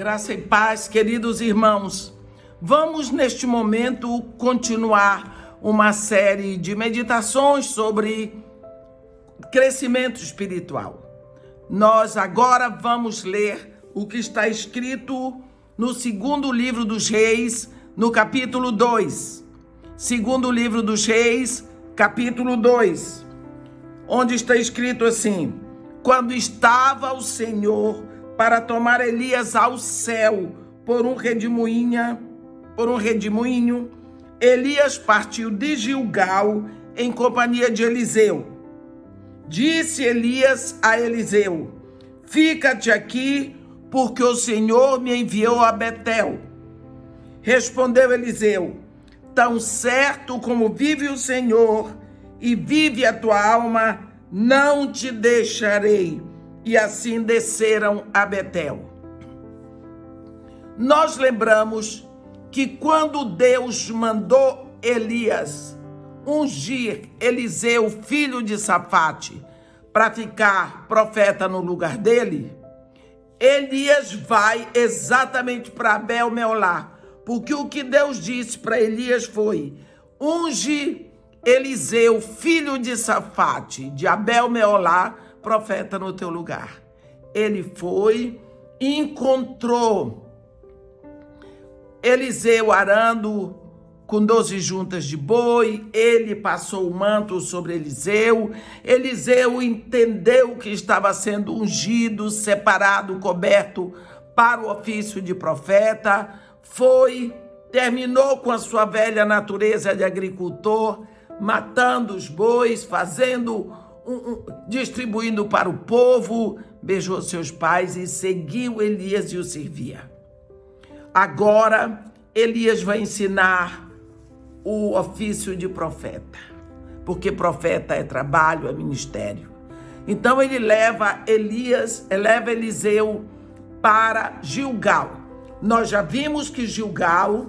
Graça e paz, queridos irmãos. Vamos neste momento continuar uma série de meditações sobre crescimento espiritual. Nós agora vamos ler o que está escrito no segundo livro dos Reis, no capítulo 2. Segundo livro dos Reis, capítulo 2, onde está escrito assim: Quando estava o Senhor para tomar Elias ao céu por um redemoinha, por um redemoinho. Elias partiu de Gilgal em companhia de Eliseu. Disse Elias a Eliseu: Fica-te aqui, porque o Senhor me enviou a Betel. Respondeu Eliseu: Tão certo como vive o Senhor e vive a tua alma, não te deixarei e assim desceram a Betel. Nós lembramos que quando Deus mandou Elias ungir Eliseu, filho de Safate, para ficar profeta no lugar dele, Elias vai exatamente para Abel Meolá, porque o que Deus disse para Elias foi: unge Eliseu, filho de Safate, de Abel Meolá, profeta no teu lugar. Ele foi, encontrou Eliseu arando com doze juntas de boi, ele passou o manto sobre Eliseu. Eliseu entendeu que estava sendo ungido, separado, coberto para o ofício de profeta. Foi, terminou com a sua velha natureza de agricultor, matando os bois, fazendo um, um, distribuindo para o povo, beijou seus pais e seguiu Elias e o servia. Agora, Elias vai ensinar o ofício de profeta, porque profeta é trabalho, é ministério. Então ele leva Elias, leva Eliseu para Gilgal. Nós já vimos que Gilgal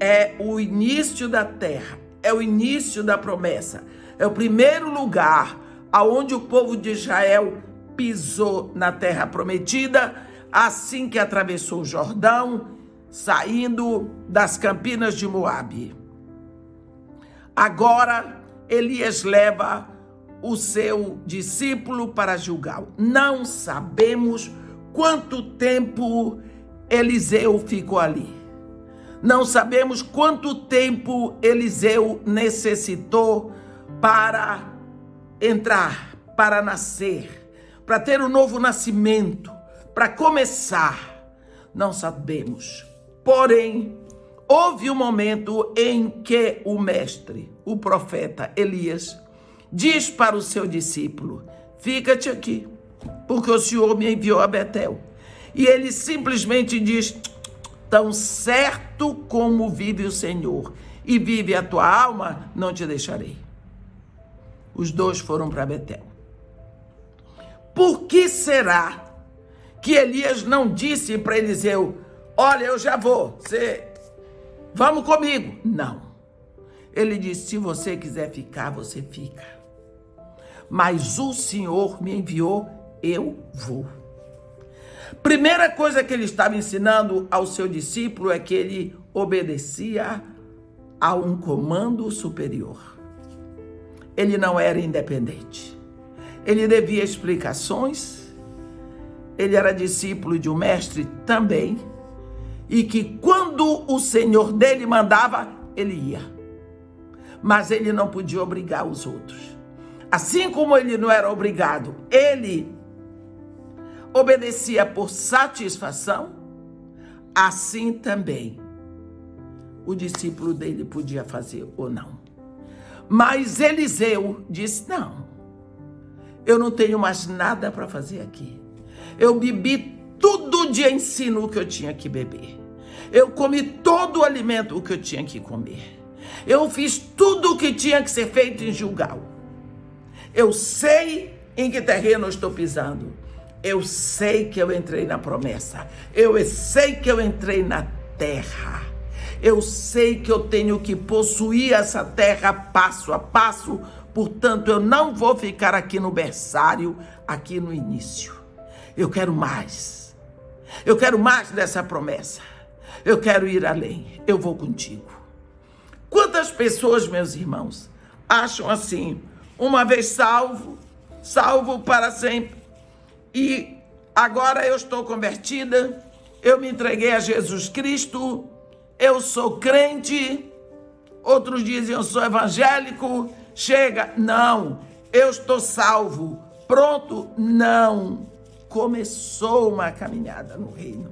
é o início da terra, é o início da promessa, é o primeiro lugar aonde o povo de Israel pisou na terra prometida, assim que atravessou o Jordão, saindo das campinas de Moabe. Agora Elias leva o seu discípulo para Gilgal. Não sabemos quanto tempo Eliseu ficou ali. Não sabemos quanto tempo Eliseu necessitou para entrar, para nascer, para ter um novo nascimento, para começar. Não sabemos. Porém, houve um momento em que o mestre, o profeta Elias, diz para o seu discípulo: Fica-te aqui, porque o Senhor me enviou a Betel. E ele simplesmente diz: Tão certo como vive o Senhor e vive a tua alma, não te deixarei. Os dois foram para Betel. Por que será que Elias não disse para Eliseu: Olha, eu já vou, você vamos comigo? Não. Ele disse: Se você quiser ficar, você fica. Mas o Senhor me enviou, eu vou. Primeira coisa que ele estava ensinando ao seu discípulo é que ele obedecia a um comando superior ele não era independente. Ele devia explicações, ele era discípulo de um mestre também, e que quando o Senhor dele mandava, ele ia. Mas ele não podia obrigar os outros. Assim como ele não era obrigado, ele obedecia por satisfação, assim também o discípulo dele podia fazer ou não. Mas Eliseu disse: Não, eu não tenho mais nada para fazer aqui. Eu bebi tudo de ensino que eu tinha que beber. Eu comi todo o alimento que eu tinha que comer. Eu fiz tudo o que tinha que ser feito em Gilgal. Eu sei em que terreno eu estou pisando. Eu sei que eu entrei na promessa. Eu sei que eu entrei na terra. Eu sei que eu tenho que possuir essa terra passo a passo, portanto, eu não vou ficar aqui no berçário, aqui no início. Eu quero mais. Eu quero mais dessa promessa. Eu quero ir além. Eu vou contigo. Quantas pessoas, meus irmãos, acham assim, uma vez salvo, salvo para sempre, e agora eu estou convertida, eu me entreguei a Jesus Cristo, eu sou crente, outros dizem eu sou evangélico, chega, não, eu estou salvo, pronto, não. Começou uma caminhada no reino.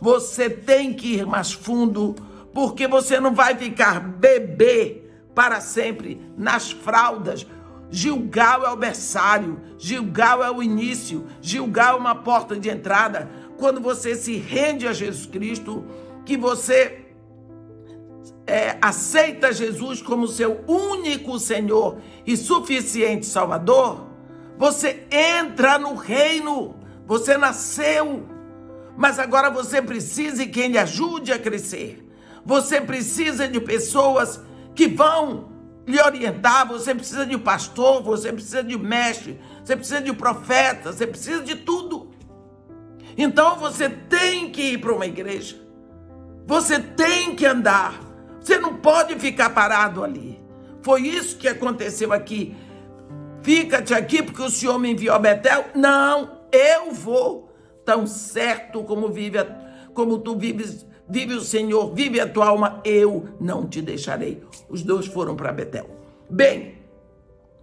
Você tem que ir mais fundo, porque você não vai ficar bebê para sempre nas fraldas. Gilgal é o berçário, Gilgal é o início, Gilgal é uma porta de entrada. Quando você se rende a Jesus Cristo, que você é, aceita Jesus como seu único Senhor e suficiente Salvador, você entra no reino, você nasceu, mas agora você precisa de quem lhe ajude a crescer. Você precisa de pessoas que vão lhe orientar, você precisa de pastor, você precisa de mestre, você precisa de profeta, você precisa de tudo. Então você tem que ir para uma igreja. Você tem que andar. Você não pode ficar parado ali. Foi isso que aconteceu aqui. Fica-te aqui porque o Senhor me enviou a Betel. Não, eu vou. Tão certo como vive, como tu vives Vive o Senhor, vive a tua alma, eu não te deixarei. Os dois foram para Betel. Bem,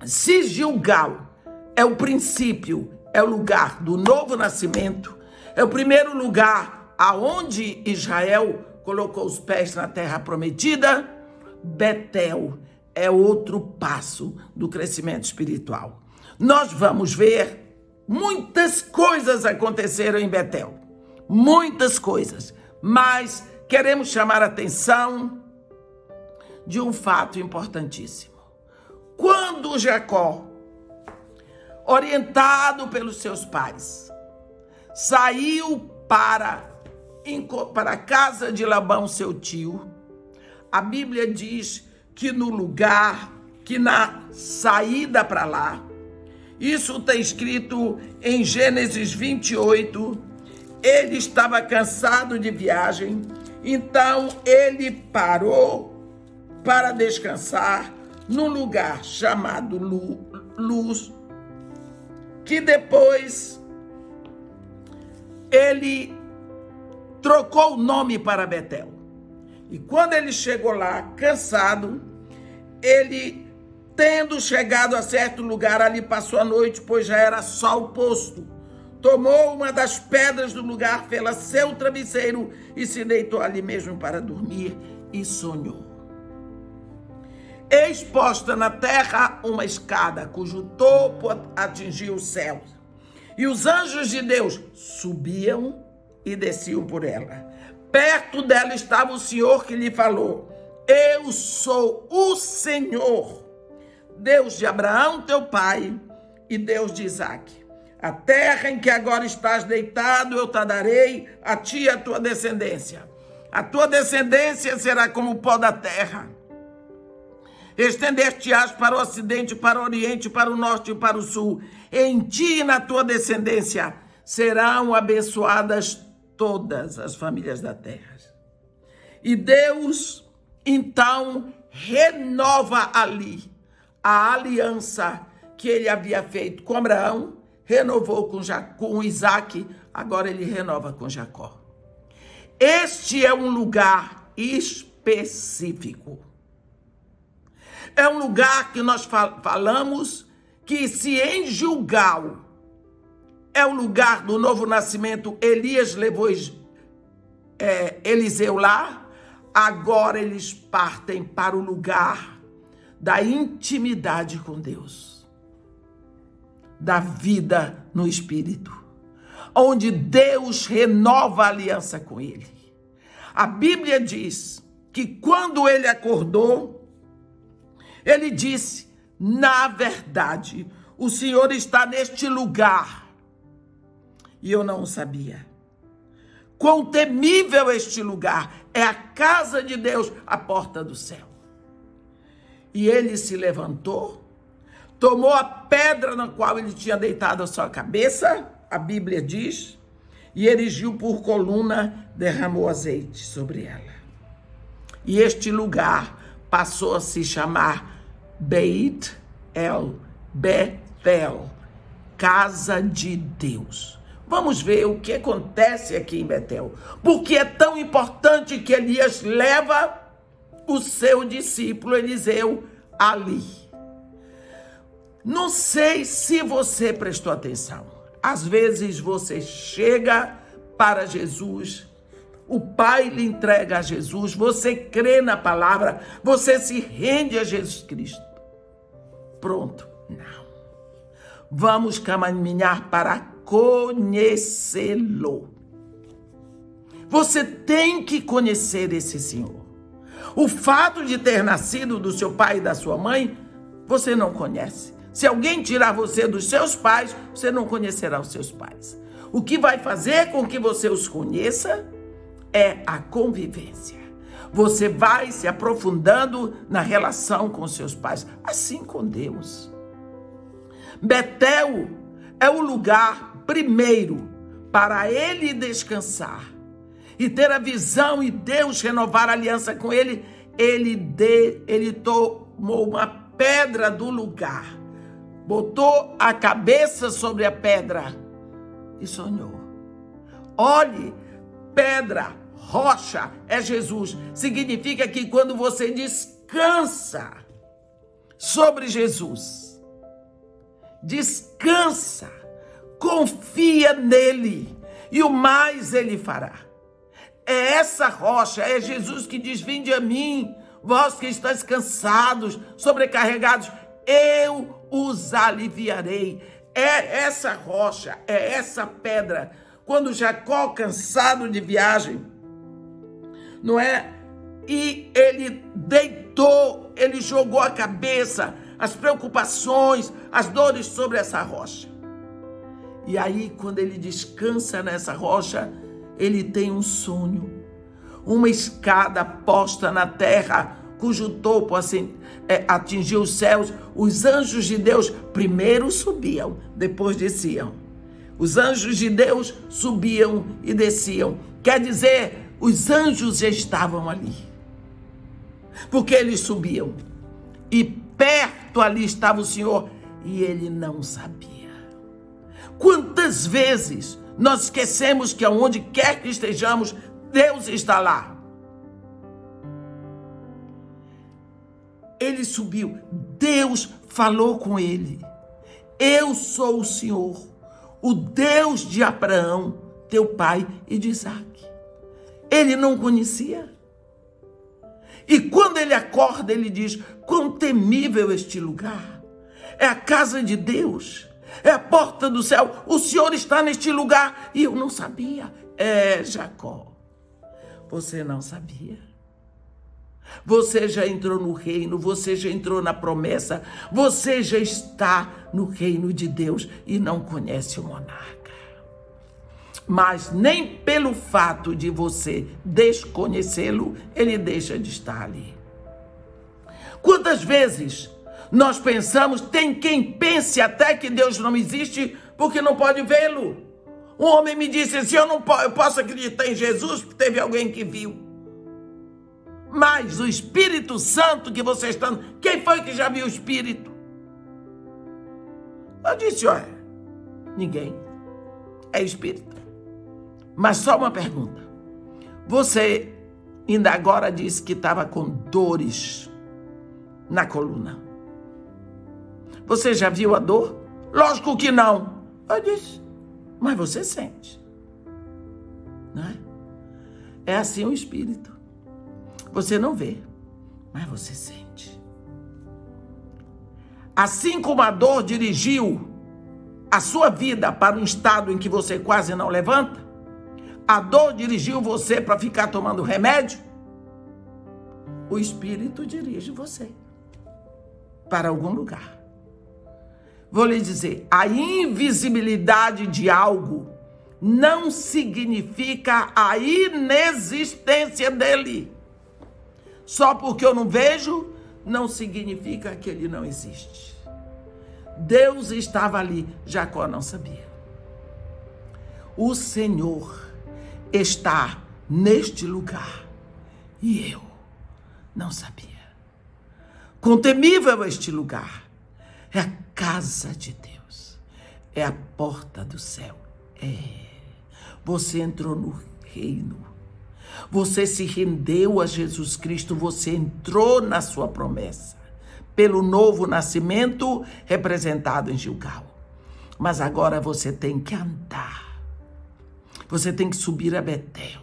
se Gilgal é o princípio, é o lugar do novo nascimento, é o primeiro lugar aonde Israel colocou os pés na terra prometida, Betel é outro passo do crescimento espiritual. Nós vamos ver muitas coisas aconteceram em Betel. Muitas coisas mas queremos chamar a atenção de um fato importantíssimo. Quando Jacó, orientado pelos seus pais, saiu para, para a casa de Labão, seu tio, a Bíblia diz que no lugar, que na saída para lá, isso está escrito em Gênesis 28, ele estava cansado de viagem, então ele parou para descansar num lugar chamado Luz, que depois ele trocou o nome para Betel. E quando ele chegou lá, cansado, ele, tendo chegado a certo lugar, ali passou a noite, pois já era sol posto tomou uma das pedras do lugar, fê-la seu travesseiro e se deitou ali mesmo para dormir e sonhou. Exposta na terra uma escada cujo topo atingia o céu. E os anjos de Deus subiam e desciam por ela. Perto dela estava o Senhor que lhe falou: Eu sou o Senhor, Deus de Abraão, teu pai, e Deus de Isaque. A terra em que agora estás deitado, eu te darei a ti e a tua descendência. A tua descendência será como o pó da terra. Estender-te-ás para o ocidente, para o oriente, para o norte e para o sul. Em ti e na tua descendência serão abençoadas todas as famílias da terra. E Deus, então, renova ali a aliança que ele havia feito com Abraão, renovou com, com Isaac, agora ele renova com Jacó. Este é um lugar específico. É um lugar que nós fal falamos que se em Gilgal é o lugar do novo nascimento, Elias levou é, Eliseu lá, agora eles partem para o lugar da intimidade com Deus da vida no Espírito, onde Deus renova a aliança com ele. A Bíblia diz que quando ele acordou, ele disse: Na verdade, o Senhor está neste lugar. E eu não o sabia. Quão temível este lugar! É a casa de Deus, a porta do céu. E ele se levantou tomou a pedra na qual ele tinha deitado a sua cabeça, a Bíblia diz, e erigiu por coluna, derramou azeite sobre ela. E este lugar passou a se chamar Beit El Bethel, casa de Deus. Vamos ver o que acontece aqui em Betel. Porque é tão importante que Elias leva o seu discípulo Eliseu ali. Não sei se você prestou atenção. Às vezes você chega para Jesus, o Pai lhe entrega a Jesus, você crê na palavra, você se rende a Jesus Cristo. Pronto. Não. Vamos caminhar para conhecê-lo. Você tem que conhecer esse Senhor. O fato de ter nascido do seu pai e da sua mãe, você não conhece. Se alguém tirar você dos seus pais, você não conhecerá os seus pais. O que vai fazer com que você os conheça é a convivência. Você vai se aprofundando na relação com seus pais, assim com Deus. Betel é o lugar primeiro para ele descansar e ter a visão e Deus renovar a aliança com ele. Ele de, ele tomou uma pedra do lugar, botou a cabeça sobre a pedra e sonhou. Olhe, pedra, rocha é Jesus. Significa que quando você descansa sobre Jesus, descansa, confia nele e o mais ele fará. É essa rocha, é Jesus que diz: Vinde a mim, vós que estáis cansados, sobrecarregados, eu os aliviarei. É essa rocha, é essa pedra. Quando Jacó, cansado de viagem, não é? E ele deitou, ele jogou a cabeça, as preocupações, as dores sobre essa rocha. E aí, quando ele descansa nessa rocha, ele tem um sonho. Uma escada posta na terra, cujo topo assim, é, atingiu os céus. Os anjos de Deus primeiro subiam, depois desciam. Os anjos de Deus subiam e desciam. Quer dizer, os anjos já estavam ali. Porque eles subiam. E perto ali estava o Senhor e ele não sabia. Quantas vezes nós esquecemos que aonde quer que estejamos, Deus está lá. Ele subiu, Deus falou com ele. Eu sou o Senhor, o Deus de Abraão, teu pai, e de Isaac. Ele não conhecia. E quando ele acorda, ele diz: Quão temível este lugar! É a casa de Deus, é a porta do céu. O Senhor está neste lugar e eu não sabia. É, Jacó, você não sabia. Você já entrou no reino, você já entrou na promessa, você já está no reino de Deus e não conhece o monarca mas nem pelo fato de você desconhecê-lo, ele deixa de estar ali. Quantas vezes nós pensamos, tem quem pense até que Deus não existe porque não pode vê-lo? Um homem me disse assim: eu não eu posso acreditar em Jesus porque teve alguém que viu. Mas o Espírito Santo que você está. Quem foi que já viu o Espírito? Eu disse: olha, ninguém. É Espírito. Mas só uma pergunta. Você ainda agora disse que estava com dores na coluna. Você já viu a dor? Lógico que não. Eu disse, mas você sente. Não é? É assim o espírito. Você não vê, mas você sente. Assim como a dor dirigiu a sua vida para um estado em que você quase não levanta, a dor dirigiu você para ficar tomando remédio? O Espírito dirige você para algum lugar. Vou lhe dizer: a invisibilidade de algo não significa a inexistência dele. Só porque eu não vejo, não significa que ele não existe. Deus estava ali, Jacó não sabia. o Senhor está neste lugar e eu não sabia. Quão temível este lugar! É a casa de Deus, é a porta do céu. É, você entrou no reino, você se rendeu a Jesus Cristo, você entrou na sua promessa, pelo novo nascimento representado em Gilgal. Mas agora você tem que andar, você tem que subir a Betel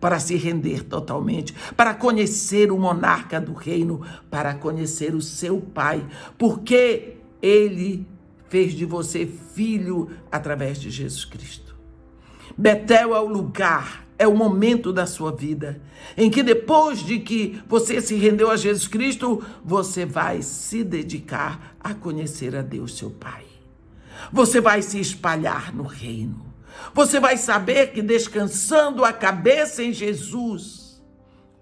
para se render totalmente, para conhecer o monarca do reino, para conhecer o seu pai, porque ele fez de você filho através de Jesus Cristo. Betel é o lugar, é o momento da sua vida em que depois de que você se rendeu a Jesus Cristo, você vai se dedicar a conhecer a Deus, seu Pai. Você vai se espalhar no reino. Você vai saber que descansando a cabeça em Jesus,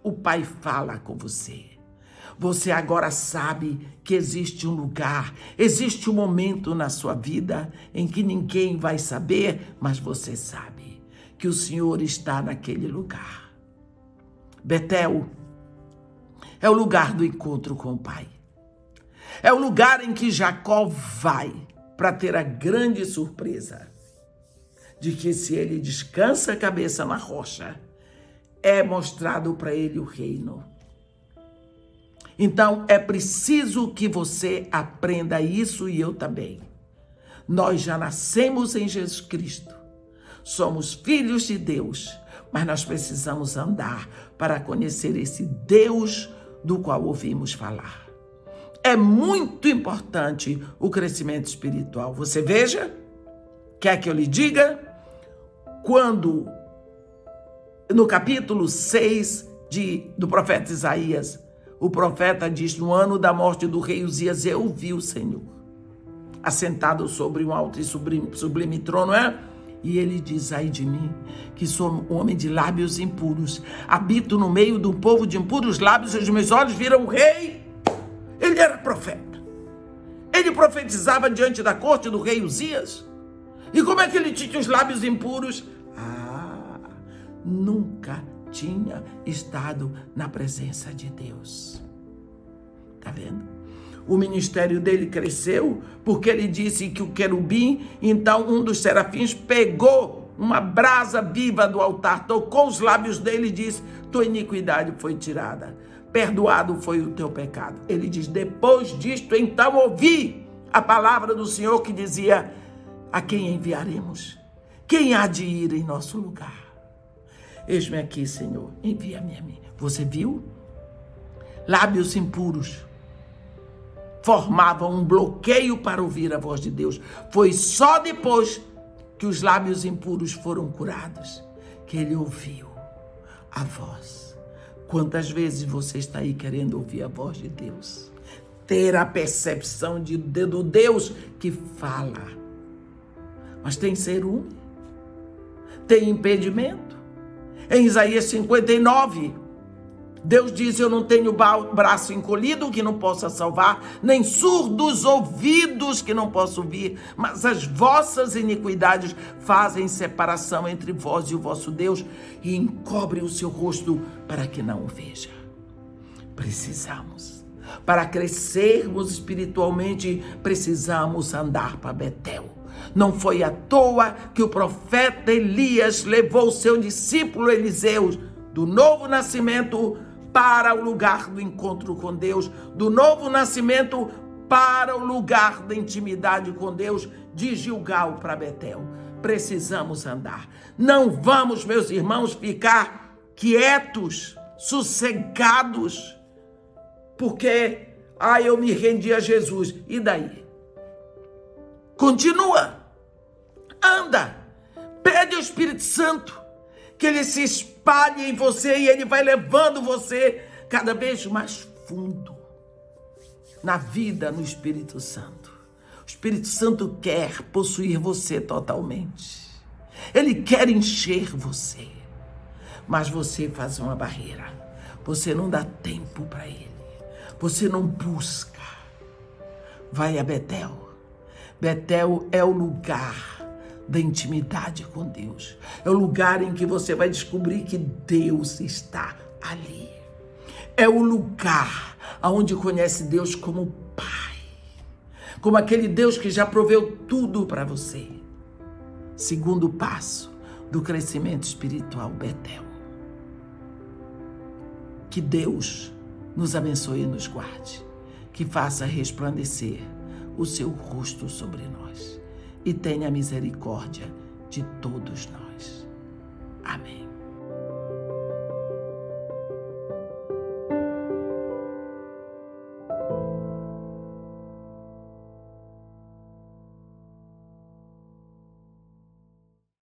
o Pai fala com você. Você agora sabe que existe um lugar, existe um momento na sua vida em que ninguém vai saber, mas você sabe que o Senhor está naquele lugar. Betel é o lugar do encontro com o Pai. É o lugar em que Jacó vai para ter a grande surpresa de que se ele descansa a cabeça na rocha, é mostrado para ele o reino. Então é preciso que você aprenda isso e eu também. Nós já nascemos em Jesus Cristo, somos filhos de Deus, mas nós precisamos andar para conhecer esse Deus do qual ouvimos falar. É muito importante o crescimento espiritual. Você veja, quer que eu lhe diga? Quando no capítulo 6 de, do profeta Isaías, o profeta diz: No ano da morte do rei Uzias, eu vi o Senhor assentado sobre um alto e sublime, sublime trono, é? E ele diz: Ai de mim, que sou um homem de lábios impuros, habito no meio um povo de impuros lábios, e os meus olhos viram o rei. Ele era profeta. Ele profetizava diante da corte do rei Uzias. E como é que ele tinha os lábios impuros? Ah, nunca tinha estado na presença de Deus. Tá vendo? O ministério dele cresceu porque ele disse que o querubim, então um dos serafins, pegou uma brasa viva do altar, tocou os lábios dele e disse: Tua iniquidade foi tirada, perdoado foi o teu pecado. Ele diz: Depois disto, então ouvi a palavra do Senhor que dizia: a quem enviaremos? Quem há de ir em nosso lugar? Eis-me aqui, Senhor, envia-me a mim. Você viu? Lábios impuros formavam um bloqueio para ouvir a voz de Deus. Foi só depois que os lábios impuros foram curados que ele ouviu a voz. Quantas vezes você está aí querendo ouvir a voz de Deus? Ter a percepção de, do Deus que fala mas tem ciúme, tem impedimento. Em Isaías 59, Deus diz: Eu não tenho braço encolhido que não possa salvar, nem surdos ouvidos que não possa ouvir, mas as vossas iniquidades fazem separação entre vós e o vosso Deus e encobre o seu rosto para que não o veja. Precisamos, para crescermos espiritualmente, precisamos andar para Betel não foi à toa que o profeta Elias levou seu discípulo Eliseu do novo nascimento para o lugar do encontro com Deus, do novo nascimento para o lugar da intimidade com Deus, de Gilgal para Betel. Precisamos andar. Não vamos, meus irmãos, ficar quietos, sossegados, porque, ah, eu me rendi a Jesus. E daí? Continua. Anda. Pede ao Espírito Santo que ele se espalhe em você e ele vai levando você cada vez mais fundo na vida no Espírito Santo. O Espírito Santo quer possuir você totalmente. Ele quer encher você. Mas você faz uma barreira. Você não dá tempo para ele. Você não busca. Vai a Betel Betel é o lugar da intimidade com Deus. É o lugar em que você vai descobrir que Deus está ali. É o lugar aonde conhece Deus como Pai, como aquele Deus que já proveu tudo para você. Segundo passo do crescimento espiritual Betel. Que Deus nos abençoe e nos guarde, que faça resplandecer o seu rosto sobre nós e tenha misericórdia de todos nós. Amém.